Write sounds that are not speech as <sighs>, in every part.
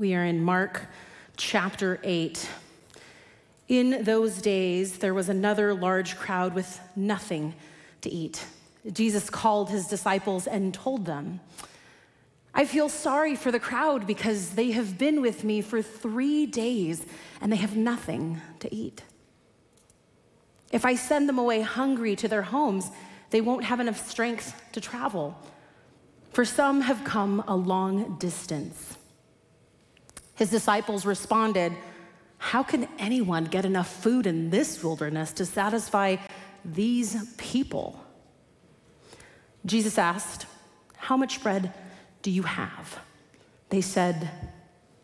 We are in Mark chapter 8. In those days, there was another large crowd with nothing to eat. Jesus called his disciples and told them, I feel sorry for the crowd because they have been with me for three days and they have nothing to eat. If I send them away hungry to their homes, they won't have enough strength to travel. For some have come a long distance. His disciples responded, How can anyone get enough food in this wilderness to satisfy these people? Jesus asked, How much bread do you have? They said,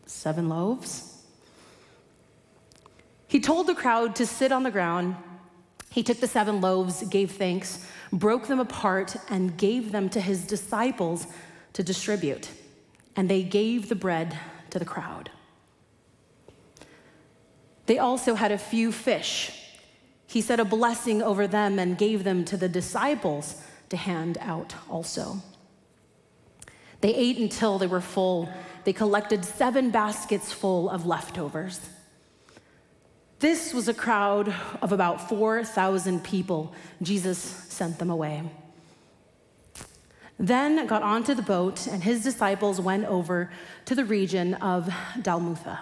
Seven loaves. He told the crowd to sit on the ground. He took the seven loaves, gave thanks, broke them apart, and gave them to his disciples to distribute. And they gave the bread to the crowd. They also had a few fish. He said a blessing over them and gave them to the disciples to hand out also. They ate until they were full. They collected seven baskets full of leftovers. This was a crowd of about 4,000 people. Jesus sent them away. Then got onto the boat, and his disciples went over to the region of Dalmanutha.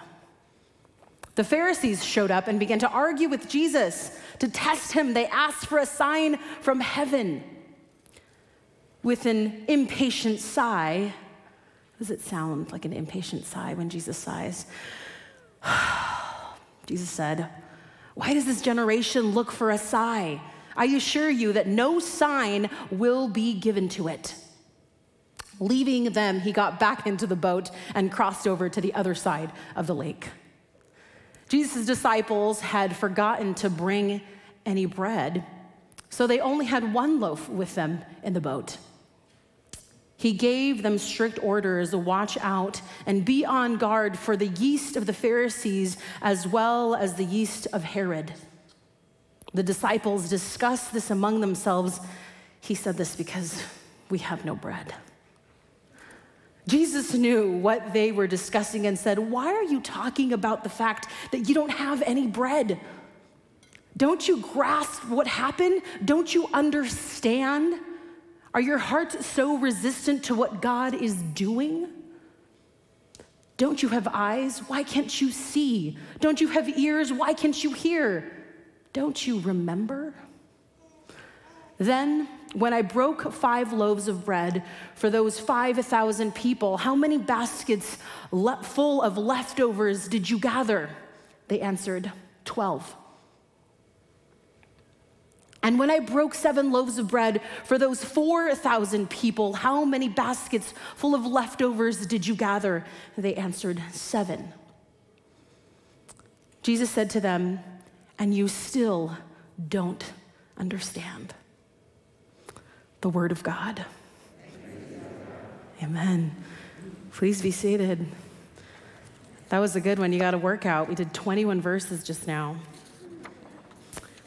The Pharisees showed up and began to argue with Jesus. To test him, they asked for a sign from heaven. With an impatient sigh, does it sound like an impatient sigh when Jesus sighs? <sighs> Jesus said, Why does this generation look for a sign? I assure you that no sign will be given to it. Leaving them, he got back into the boat and crossed over to the other side of the lake. Jesus' disciples had forgotten to bring any bread, so they only had one loaf with them in the boat. He gave them strict orders watch out and be on guard for the yeast of the Pharisees as well as the yeast of Herod. The disciples discussed this among themselves. He said this because we have no bread. Jesus knew what they were discussing and said, Why are you talking about the fact that you don't have any bread? Don't you grasp what happened? Don't you understand? Are your hearts so resistant to what God is doing? Don't you have eyes? Why can't you see? Don't you have ears? Why can't you hear? Don't you remember? Then when I broke five loaves of bread for those 5,000 people, how many baskets le- full of leftovers did you gather? They answered, 12. And when I broke seven loaves of bread for those 4,000 people, how many baskets full of leftovers did you gather? They answered, Seven. Jesus said to them, And you still don't understand the Word of God. Amen. Please be seated. That was a good one. You got a workout. We did 21 verses just now.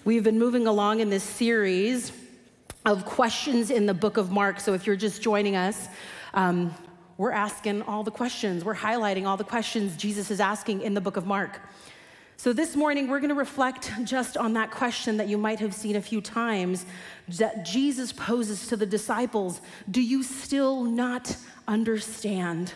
We've been moving along in this series of questions in the book of Mark. So if you're just joining us, um, we're asking all the questions, we're highlighting all the questions Jesus is asking in the book of Mark. So, this morning, we're going to reflect just on that question that you might have seen a few times that Jesus poses to the disciples Do you still not understand?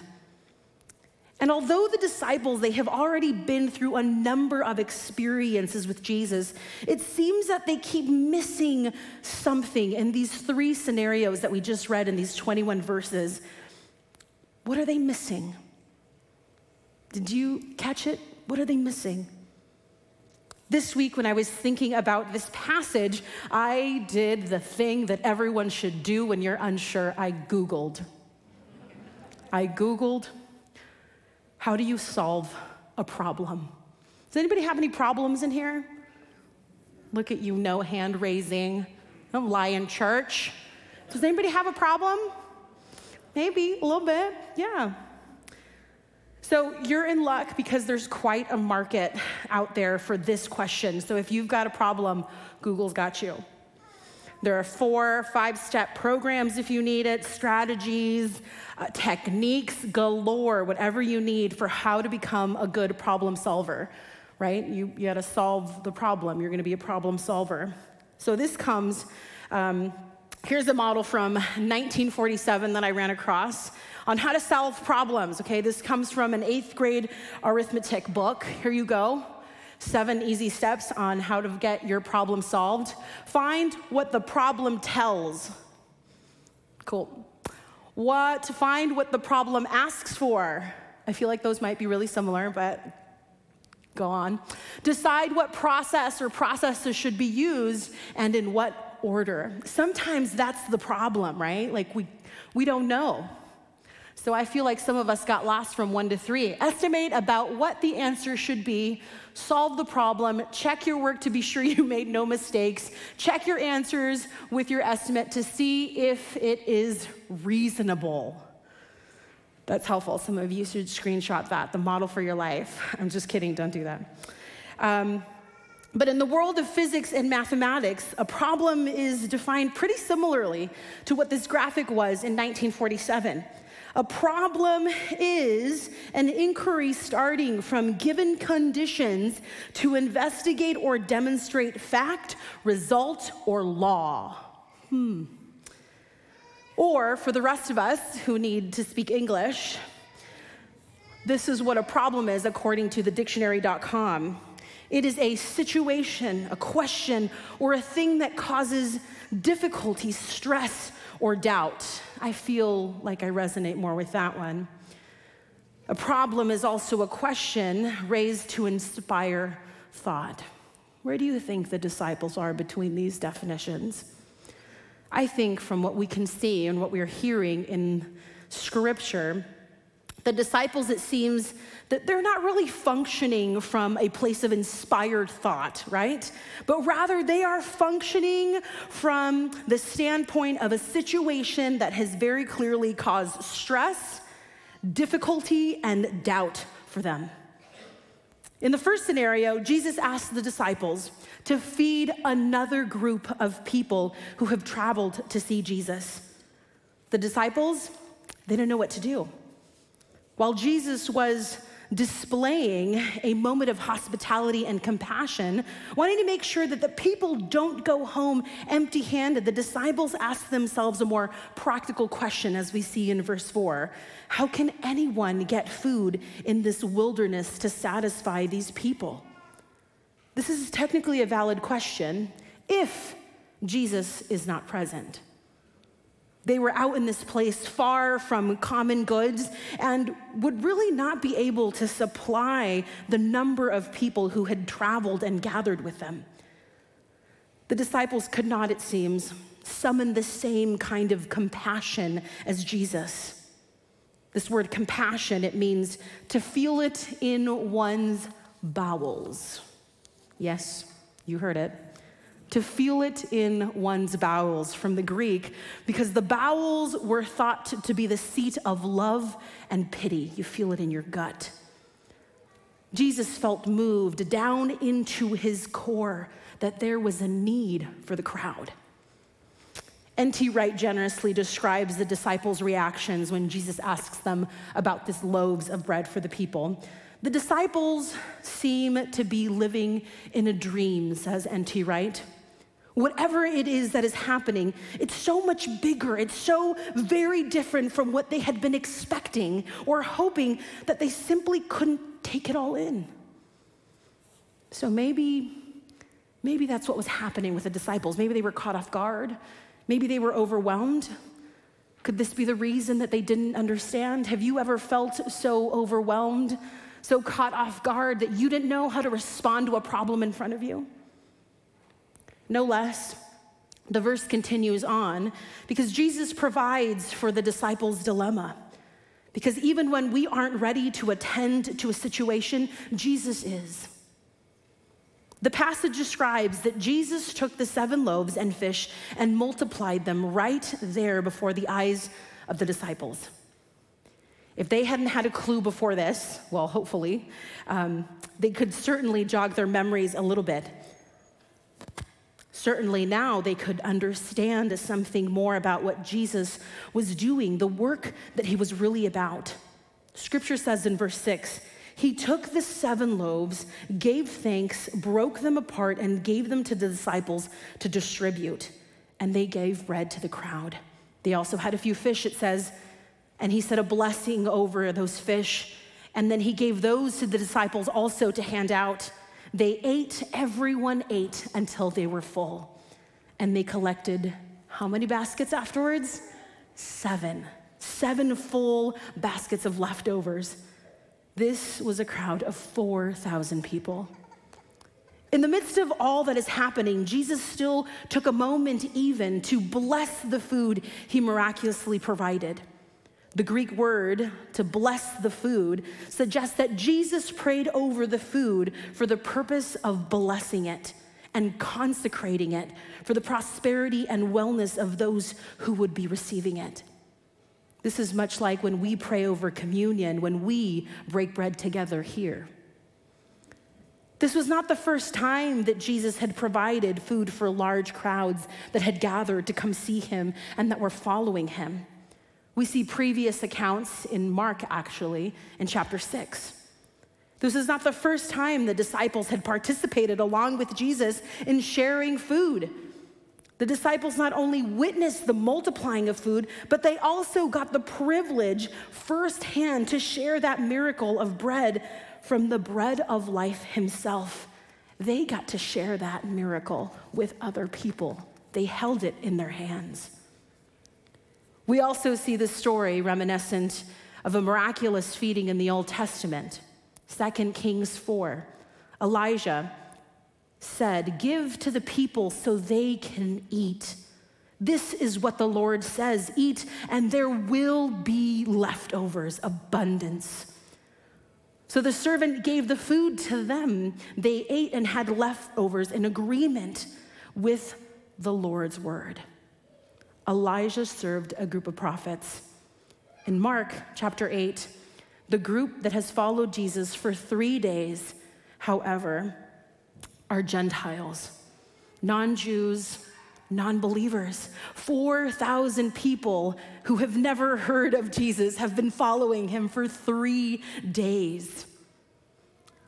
And although the disciples, they have already been through a number of experiences with Jesus, it seems that they keep missing something in these three scenarios that we just read in these 21 verses. What are they missing? Did you catch it? What are they missing? This week, when I was thinking about this passage, I did the thing that everyone should do when you're unsure. I Googled. I Googled, how do you solve a problem? Does anybody have any problems in here? Look at you, no hand raising. Don't lie in church. Does anybody have a problem? Maybe a little bit, yeah. So you're in luck because there's quite a market out there for this question. So if you've got a problem, Google's got you. There are four, five step programs if you need it, strategies, uh, techniques galore, whatever you need for how to become a good problem solver, right? You, you got to solve the problem. You're to be a problem solver. So this comes, um, here's a model from 1947 that I ran across on how to solve problems. Okay, this comes from an eighth grade arithmetic book. Here you go. Seven easy steps on how to get your problem solved. Find what the problem tells. Cool. What find what the problem asks for. I feel like those might be really similar, but go on. Decide what process or processes should be used and in what order. Sometimes that's the problem, right? Like we we don't know. So I feel like some of us got lost from one to three. Estimate about what the answer should be, solve the problem, check your work to be sure you made no mistakes, check your answers with your estimate to see if it is reasonable. That's helpful. Some of you should screenshot that, the model for your life. I'm just kidding, don't do that. Um, but in the world of physics and mathematics, a problem is defined pretty similarly to what this graphic was in 1947. A problem is an inquiry starting from given conditions to investigate or demonstrate fact, result, or law. Hmm. Or for the rest of us who need to speak English, this is what a problem is according to the dictionary.com. It is a situation, a question, or a thing that causes difficulty, stress, or doubt. I feel like I resonate more with that one. A problem is also a question raised to inspire thought. Where do you think the disciples are between these definitions? I think from what we can see and what we are hearing in Scripture, the disciples, it seems that they're not really functioning from a place of inspired thought, right? But rather, they are functioning from the standpoint of a situation that has very clearly caused stress, difficulty, and doubt for them. In the first scenario, Jesus asked the disciples to feed another group of people who have traveled to see Jesus. The disciples, they don't know what to do. While Jesus was displaying a moment of hospitality and compassion, wanting to make sure that the people don't go home empty handed, the disciples ask themselves a more practical question, as we see in verse 4 How can anyone get food in this wilderness to satisfy these people? This is technically a valid question if Jesus is not present. They were out in this place far from common goods and would really not be able to supply the number of people who had traveled and gathered with them. The disciples could not, it seems, summon the same kind of compassion as Jesus. This word compassion, it means to feel it in one's bowels. Yes, you heard it to feel it in one's bowels from the Greek, because the bowels were thought to be the seat of love and pity. You feel it in your gut. Jesus felt moved down into his core that there was a need for the crowd. N.T. Wright generously describes the disciples' reactions when Jesus asks them about this loaves of bread for the people. The disciples seem to be living in a dream, says N.T. Wright. Whatever it is that is happening, it's so much bigger. It's so very different from what they had been expecting or hoping that they simply couldn't take it all in. So maybe, maybe that's what was happening with the disciples. Maybe they were caught off guard. Maybe they were overwhelmed. Could this be the reason that they didn't understand? Have you ever felt so overwhelmed, so caught off guard that you didn't know how to respond to a problem in front of you? No less, the verse continues on because Jesus provides for the disciples' dilemma. Because even when we aren't ready to attend to a situation, Jesus is. The passage describes that Jesus took the seven loaves and fish and multiplied them right there before the eyes of the disciples. If they hadn't had a clue before this, well, hopefully, um, they could certainly jog their memories a little bit. Certainly now they could understand something more about what Jesus was doing, the work that he was really about. Scripture says in verse 6 He took the seven loaves, gave thanks, broke them apart, and gave them to the disciples to distribute. And they gave bread to the crowd. They also had a few fish, it says, and he said a blessing over those fish. And then he gave those to the disciples also to hand out. They ate, everyone ate until they were full. And they collected how many baskets afterwards? Seven. Seven full baskets of leftovers. This was a crowd of 4,000 people. In the midst of all that is happening, Jesus still took a moment even to bless the food he miraculously provided. The Greek word to bless the food suggests that Jesus prayed over the food for the purpose of blessing it and consecrating it for the prosperity and wellness of those who would be receiving it. This is much like when we pray over communion, when we break bread together here. This was not the first time that Jesus had provided food for large crowds that had gathered to come see him and that were following him. We see previous accounts in Mark, actually, in chapter 6. This is not the first time the disciples had participated along with Jesus in sharing food. The disciples not only witnessed the multiplying of food, but they also got the privilege firsthand to share that miracle of bread from the bread of life himself. They got to share that miracle with other people, they held it in their hands. We also see the story reminiscent of a miraculous feeding in the Old Testament. 2 Kings 4. Elijah said, Give to the people so they can eat. This is what the Lord says eat, and there will be leftovers, abundance. So the servant gave the food to them. They ate and had leftovers in agreement with the Lord's word. Elijah served a group of prophets. In Mark chapter 8, the group that has followed Jesus for three days, however, are Gentiles, non Jews, non believers. 4,000 people who have never heard of Jesus have been following him for three days.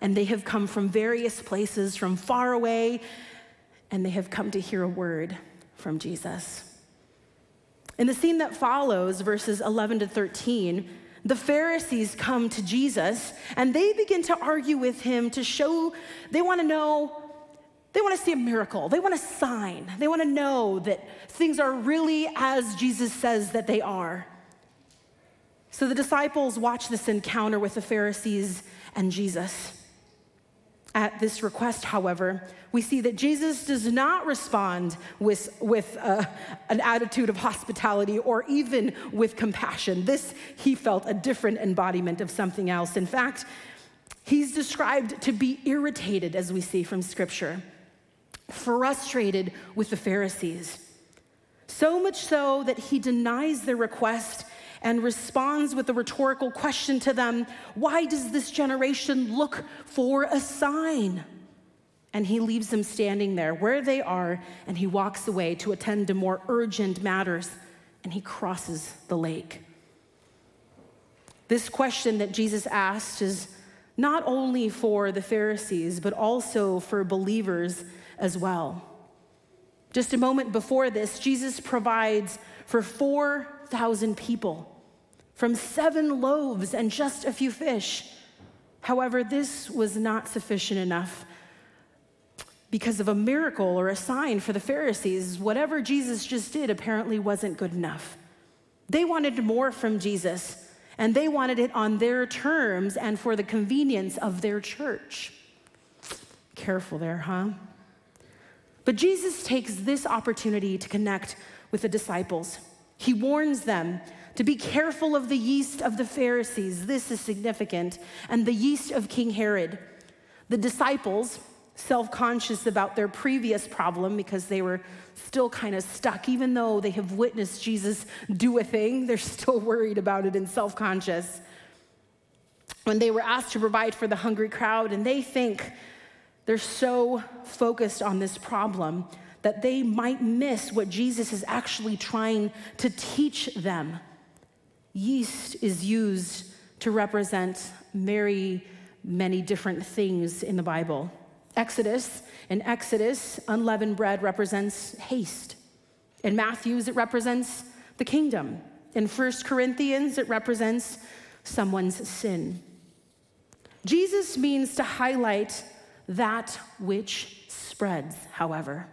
And they have come from various places, from far away, and they have come to hear a word from Jesus. In the scene that follows, verses 11 to 13, the Pharisees come to Jesus and they begin to argue with him to show, they want to know, they want to see a miracle. They want a sign. They want to know that things are really as Jesus says that they are. So the disciples watch this encounter with the Pharisees and Jesus. At this request, however, we see that Jesus does not respond with, with uh, an attitude of hospitality or even with compassion. This, he felt, a different embodiment of something else. In fact, he's described to be irritated, as we see from Scripture, frustrated with the Pharisees. So much so that he denies their request and responds with a rhetorical question to them Why does this generation look for a sign? And he leaves them standing there where they are, and he walks away to attend to more urgent matters, and he crosses the lake. This question that Jesus asked is not only for the Pharisees, but also for believers as well. Just a moment before this, Jesus provides for 4,000 people from seven loaves and just a few fish. However, this was not sufficient enough because of a miracle or a sign for the Pharisees. Whatever Jesus just did apparently wasn't good enough. They wanted more from Jesus, and they wanted it on their terms and for the convenience of their church. Careful there, huh? But Jesus takes this opportunity to connect with the disciples. He warns them to be careful of the yeast of the Pharisees. This is significant. And the yeast of King Herod. The disciples, self conscious about their previous problem because they were still kind of stuck, even though they have witnessed Jesus do a thing, they're still worried about it and self conscious. When they were asked to provide for the hungry crowd, and they think they're so focused on this problem that they might miss what Jesus is actually trying to teach them. Yeast is used to represent very many different things in the Bible. Exodus, in Exodus, unleavened bread represents haste. In Matthew's, it represents the kingdom. In 1 Corinthians, it represents someone's sin. Jesus means to highlight that which spreads, however.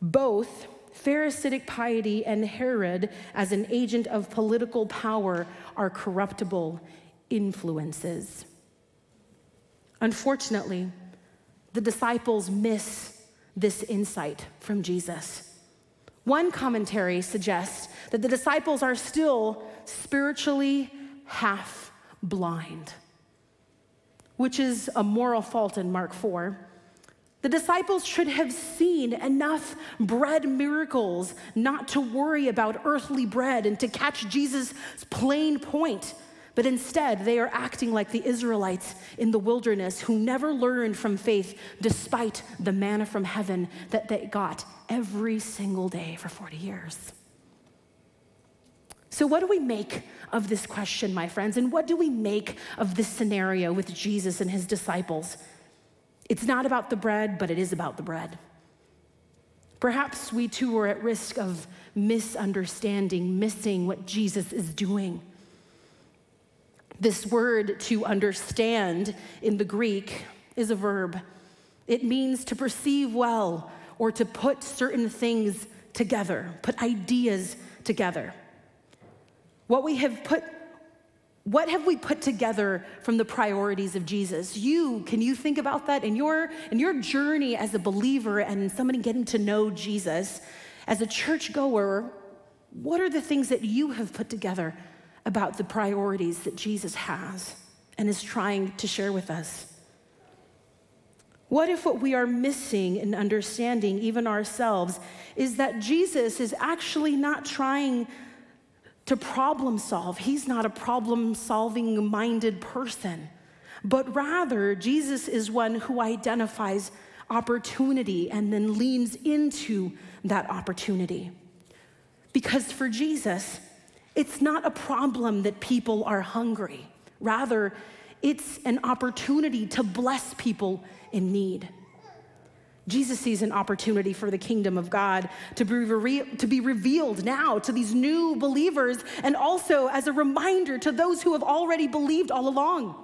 Both Pharisaic piety and Herod, as an agent of political power, are corruptible influences. Unfortunately, the disciples miss this insight from Jesus. One commentary suggests that the disciples are still spiritually half blind, which is a moral fault in Mark 4. The disciples should have seen enough bread miracles not to worry about earthly bread and to catch Jesus' plain point but instead, they are acting like the Israelites in the wilderness who never learned from faith despite the manna from heaven that they got every single day for 40 years. So, what do we make of this question, my friends? And what do we make of this scenario with Jesus and his disciples? It's not about the bread, but it is about the bread. Perhaps we too are at risk of misunderstanding, missing what Jesus is doing. This word to understand in the Greek is a verb. It means to perceive well or to put certain things together, put ideas together. What we have put what have we put together from the priorities of Jesus? You, can you think about that in your in your journey as a believer and somebody getting to know Jesus as a churchgoer? What are the things that you have put together about the priorities that Jesus has and is trying to share with us? What if what we are missing in understanding, even ourselves, is that Jesus is actually not trying to problem solve? He's not a problem solving minded person, but rather, Jesus is one who identifies opportunity and then leans into that opportunity. Because for Jesus, it's not a problem that people are hungry. Rather, it's an opportunity to bless people in need. Jesus sees an opportunity for the kingdom of God to be, re- to be revealed now to these new believers and also as a reminder to those who have already believed all along.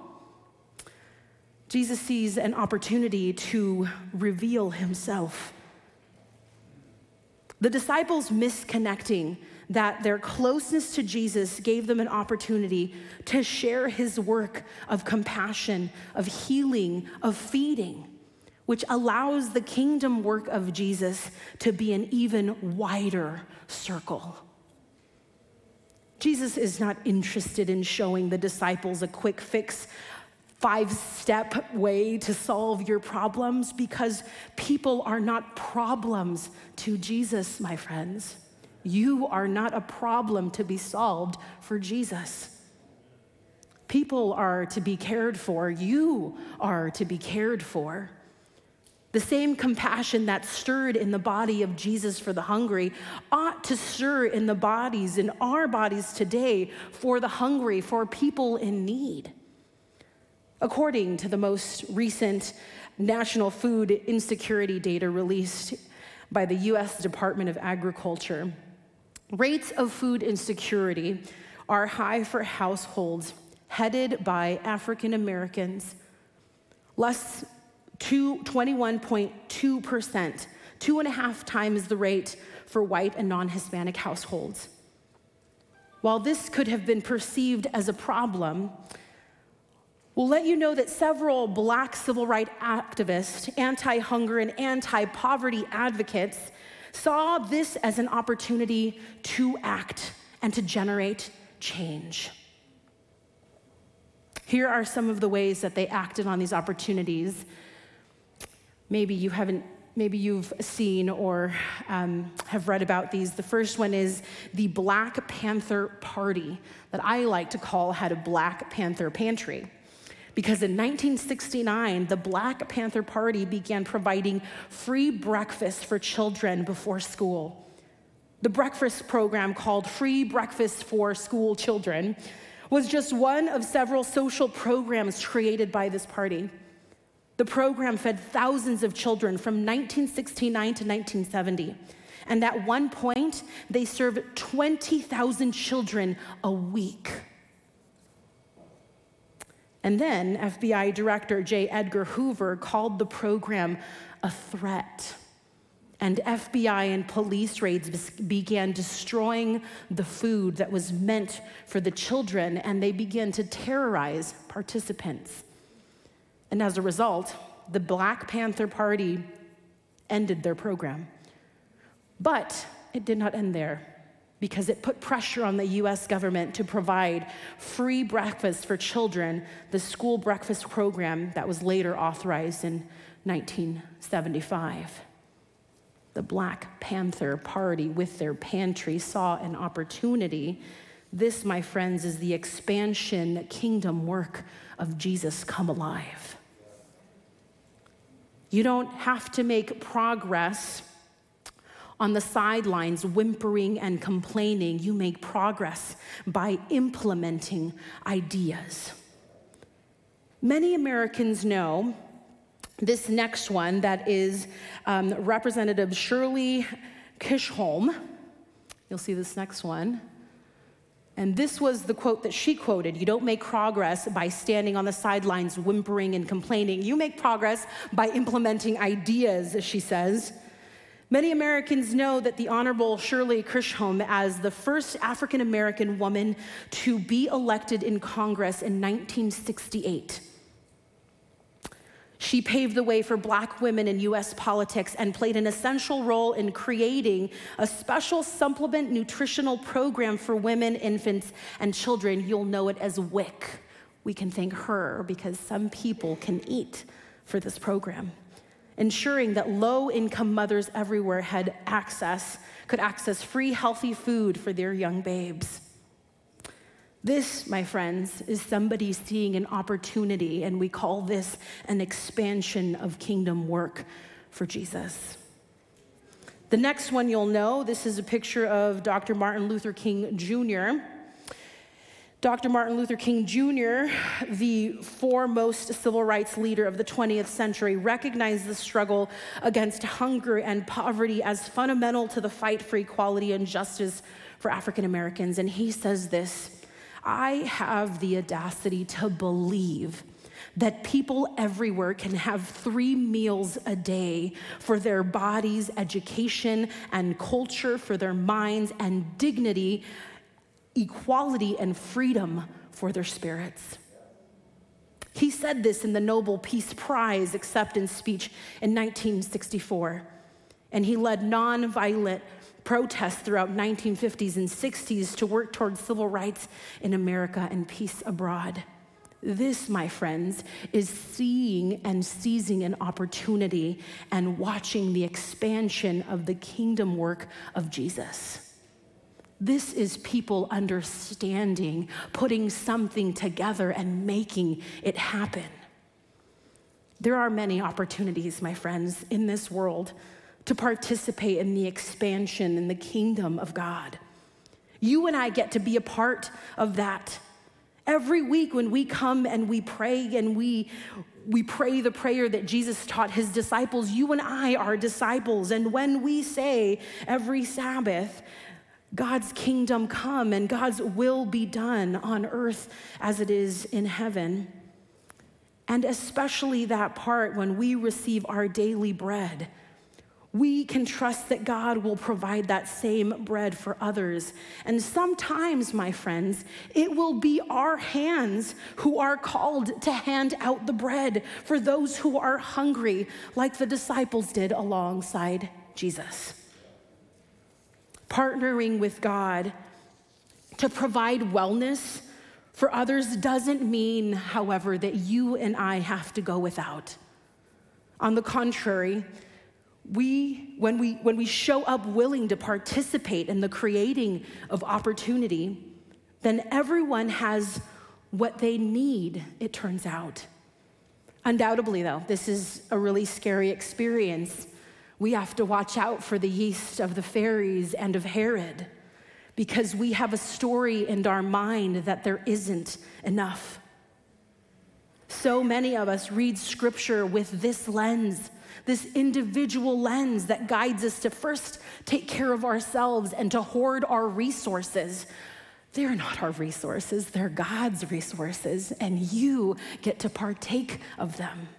Jesus sees an opportunity to reveal himself. The disciples misconnecting that their closeness to Jesus gave them an opportunity to share his work of compassion, of healing, of feeding, which allows the kingdom work of Jesus to be an even wider circle. Jesus is not interested in showing the disciples a quick fix five step way to solve your problems because people are not problems to Jesus, my friends. You are not a problem to be solved for Jesus. People are to be cared for. You are to be cared for. The same compassion that stirred in the body of Jesus for the hungry ought to stir in the bodies, in our bodies today, for the hungry, for people in need. According to the most recent national food insecurity data released by the US Department of Agriculture, Rates of food insecurity are high for households headed by African Americans, less 21.2%, two and a half times the rate for white and non Hispanic households. While this could have been perceived as a problem, we'll let you know that several black civil rights activists, anti hunger, and anti poverty advocates saw this as an opportunity to act and to generate change. Here are some of the ways that they acted on these opportunities. Maybe you haven't, maybe you've seen or um, have read about these. The first one is the Black Panther Party, that I like to call had a Black Panther pantry. Because in 1969, the Black Panther Party began providing free breakfast for children before school. The breakfast program called Free Breakfast for School Children was just one of several social programs created by this party. The program fed thousands of children from 1969 to 1970. And at one point, they served 20,000 children a week. And then FBI Director J. Edgar Hoover called the program a threat. And FBI and police raids began destroying the food that was meant for the children, and they began to terrorize participants. And as a result, the Black Panther Party ended their program. But it did not end there because it put pressure on the US government to provide free breakfast for children, the school breakfast program that was later authorized in 1975. The Black Panther Party, with their pantry, saw an opportunity. This, my friends, is the expansion kingdom work of Jesus come alive. You don't have to make progress on the sidelines, whimpering and complaining, you make progress by implementing ideas. Many Americans know this next one that is um, Representative Shirley Chisholm. You'll see this next one. And this was the quote that she quoted You don't make progress by standing on the sidelines whimpering and complaining. You make progress by implementing ideas, she says. Many Americans know that the Honorable Shirley Chisholm, as the first African American woman to be elected in Congress in 1968, she paved the way for black women in US politics and played an essential role in creating a special supplement nutritional program for women, infants, and children. You'll know it as WIC. We can thank her because some people can eat for this program ensuring that low income mothers everywhere had access, could access free, healthy food for their young babes. This, my friends, is somebody seeing an opportunity, and we call this an expansion of kingdom work for Jesus. The next one you'll know this is a picture of Dr. Martin Luther King Jr. Dr. Martin Luther King Jr., the foremost civil rights leader of the 20th century, recognized the struggle against hunger and poverty as fundamental to the fight for equality and justice for African Americans. And he says this I have the audacity to believe that people everywhere can have three meals a day for their bodies, education, and culture, for their minds, and dignity equality and freedom for their spirits. He said this in the Nobel Peace Prize acceptance speech in 1964, and he led nonviolent protests throughout 1950s and 60s to work towards civil rights in America and peace abroad. This, my friends, is seeing and seizing an opportunity and watching the expansion of the kingdom work of Jesus. This is people understanding, putting something together and making it happen. There are many opportunities, my friends, in this world to participate in the expansion in the kingdom of God. You and I get to be a part of that. Every week when we come and we pray and we we pray the prayer that Jesus taught his disciples. You and I are disciples. And when we say every Sabbath, God's kingdom come and God's will be done on earth as it is in heaven. And especially that part when we receive our daily bread. We can trust that God will provide that same bread for others. And sometimes, my friends, it will be our hands who are called to hand out the bread for those who are hungry, like the disciples did alongside Jesus partnering with God to provide wellness for others doesn't mean, however, that you and I have to go without. On the contrary, we, when, we, when we show up willing to participate in the creating of opportunity, then everyone has what they need, it turns out. Undoubtedly, though, this is a really scary experience. We have to watch out for the yeast of the Pharisees and of Herod because we have a story in our mind that there isn't enough. So many of us read scripture with this lens, this individual lens that guides us to first take care of ourselves and to hoard our resources. They're not our resources, they're God's resources, and you get to partake of them.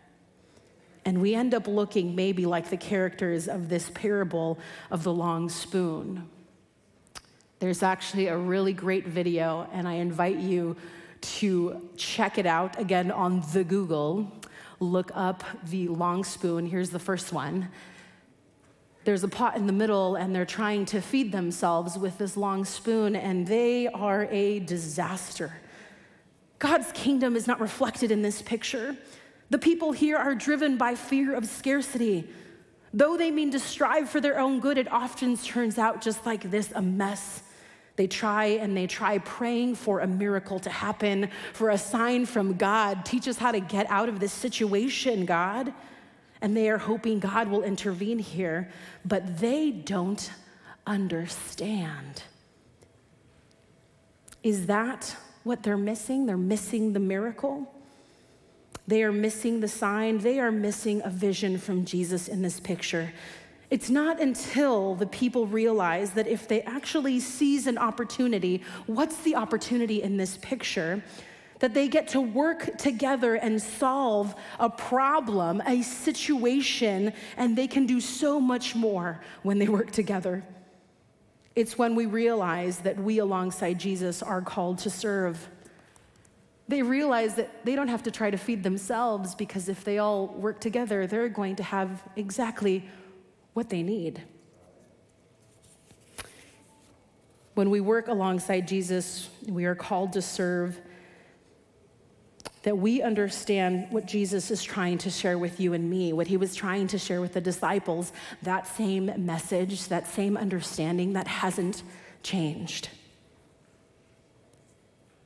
And we end up looking maybe like the characters of this parable of the long spoon. There's actually a really great video, and I invite you to check it out again on the Google. Look up the long spoon. Here's the first one. There's a pot in the middle, and they're trying to feed themselves with this long spoon, and they are a disaster. God's kingdom is not reflected in this picture. The people here are driven by fear of scarcity. Though they mean to strive for their own good, it often turns out just like this a mess they try and they try praying for a miracle to happen, for a sign from God. Teach us how to get out of this situation, God. And they are hoping God will intervene here, but they don't understand. Is that what they're missing? They're missing the miracle. They are missing the sign. They are missing a vision from Jesus in this picture. It's not until the people realize that if they actually seize an opportunity, what's the opportunity in this picture? That they get to work together and solve a problem, a situation, and they can do so much more when they work together. It's when we realize that we, alongside Jesus, are called to serve. They realize that they don't have to try to feed themselves because if they all work together, they're going to have exactly what they need. When we work alongside Jesus, we are called to serve, that we understand what Jesus is trying to share with you and me, what he was trying to share with the disciples, that same message, that same understanding that hasn't changed.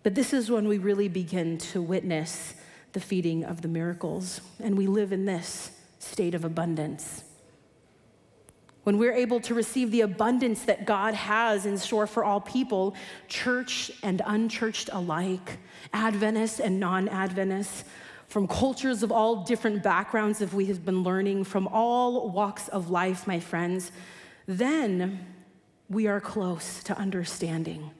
But this is when we really begin to witness the feeding of the miracles, and we live in this state of abundance when we're able to receive the abundance that God has in store for all people, church and unchurched alike, Adventist and non Adventist, from cultures of all different backgrounds, if we have been learning from all walks of life, my friends, then we are close to understanding.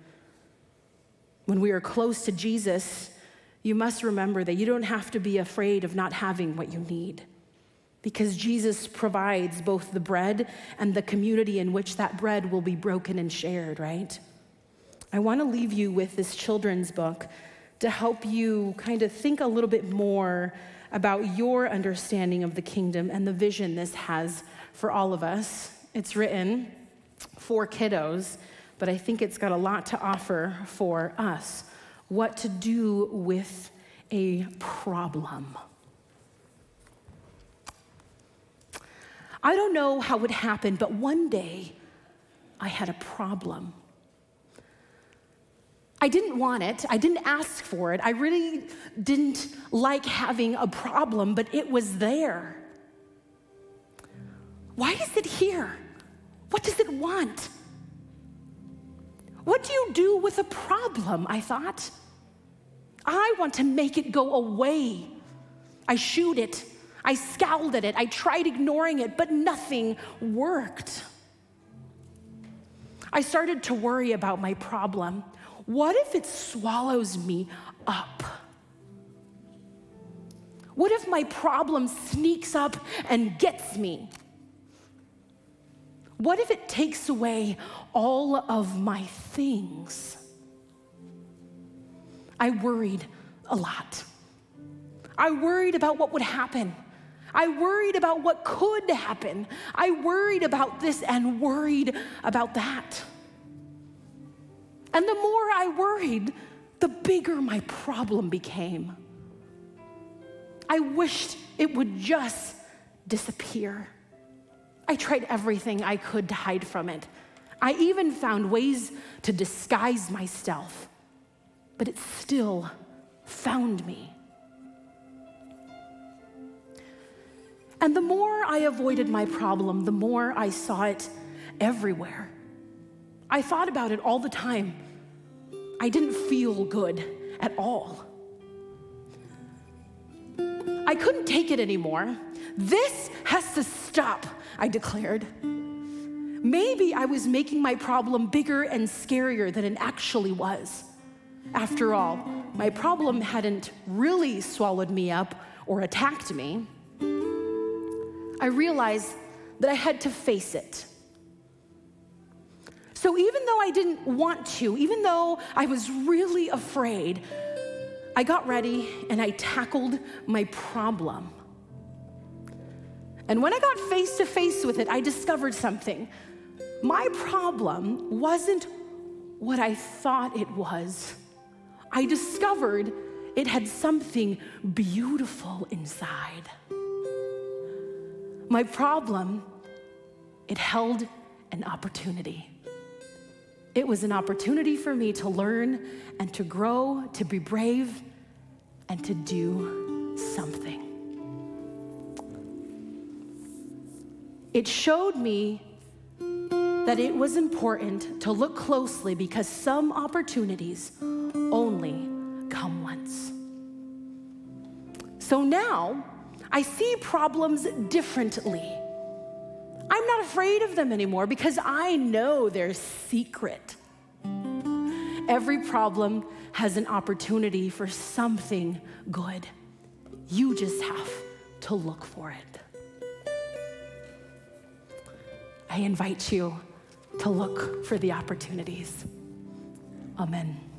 When we are close to Jesus, you must remember that you don't have to be afraid of not having what you need because Jesus provides both the bread and the community in which that bread will be broken and shared, right? I want to leave you with this children's book to help you kind of think a little bit more about your understanding of the kingdom and the vision this has for all of us. It's written for kiddos, but I think it's got a lot to offer for us. What to do with a problem. I don't know how it happened, but one day I had a problem. I didn't want it. I didn't ask for it. I really didn't like having a problem, but it was there. Why is it here? What does it want? What do you do with a problem? I thought. I want to make it go away. I shoot it. I scowled at it. I tried ignoring it, but nothing worked. I started to worry about my problem. What if it swallows me up? What if my problem sneaks up and gets me? What if it takes away all of my things? I worried a lot. I worried about what would happen. I worried about what could happen. I worried about this and worried about that. And the more I worried, the bigger my problem became. I wished it would just disappear. I tried everything I could to hide from it. I even found ways to disguise myself, but it still found me. And the more I avoided my problem, the more I saw it everywhere. I thought about it all the time. I didn't feel good at all. I couldn't take it anymore. This has to stop, I declared. Maybe I was making my problem bigger and scarier than it actually was. After all, my problem hadn't really swallowed me up or attacked me. I realized that I had to face it. So even though I didn't want to, even though I was really afraid, I got ready and I tackled my problem. And when I got face to face with it, I discovered something. My problem wasn't what I thought it was. I discovered it had something beautiful inside. My problem, it held an opportunity. It was an opportunity for me to learn and to grow, to be brave, and to do something. It showed me that it was important to look closely because some opportunities only come once. So now I see problems differently. I'm not afraid of them anymore because I know their secret. Every problem has an opportunity for something good. You just have to look for it. I invite you to look for the opportunities. Amen.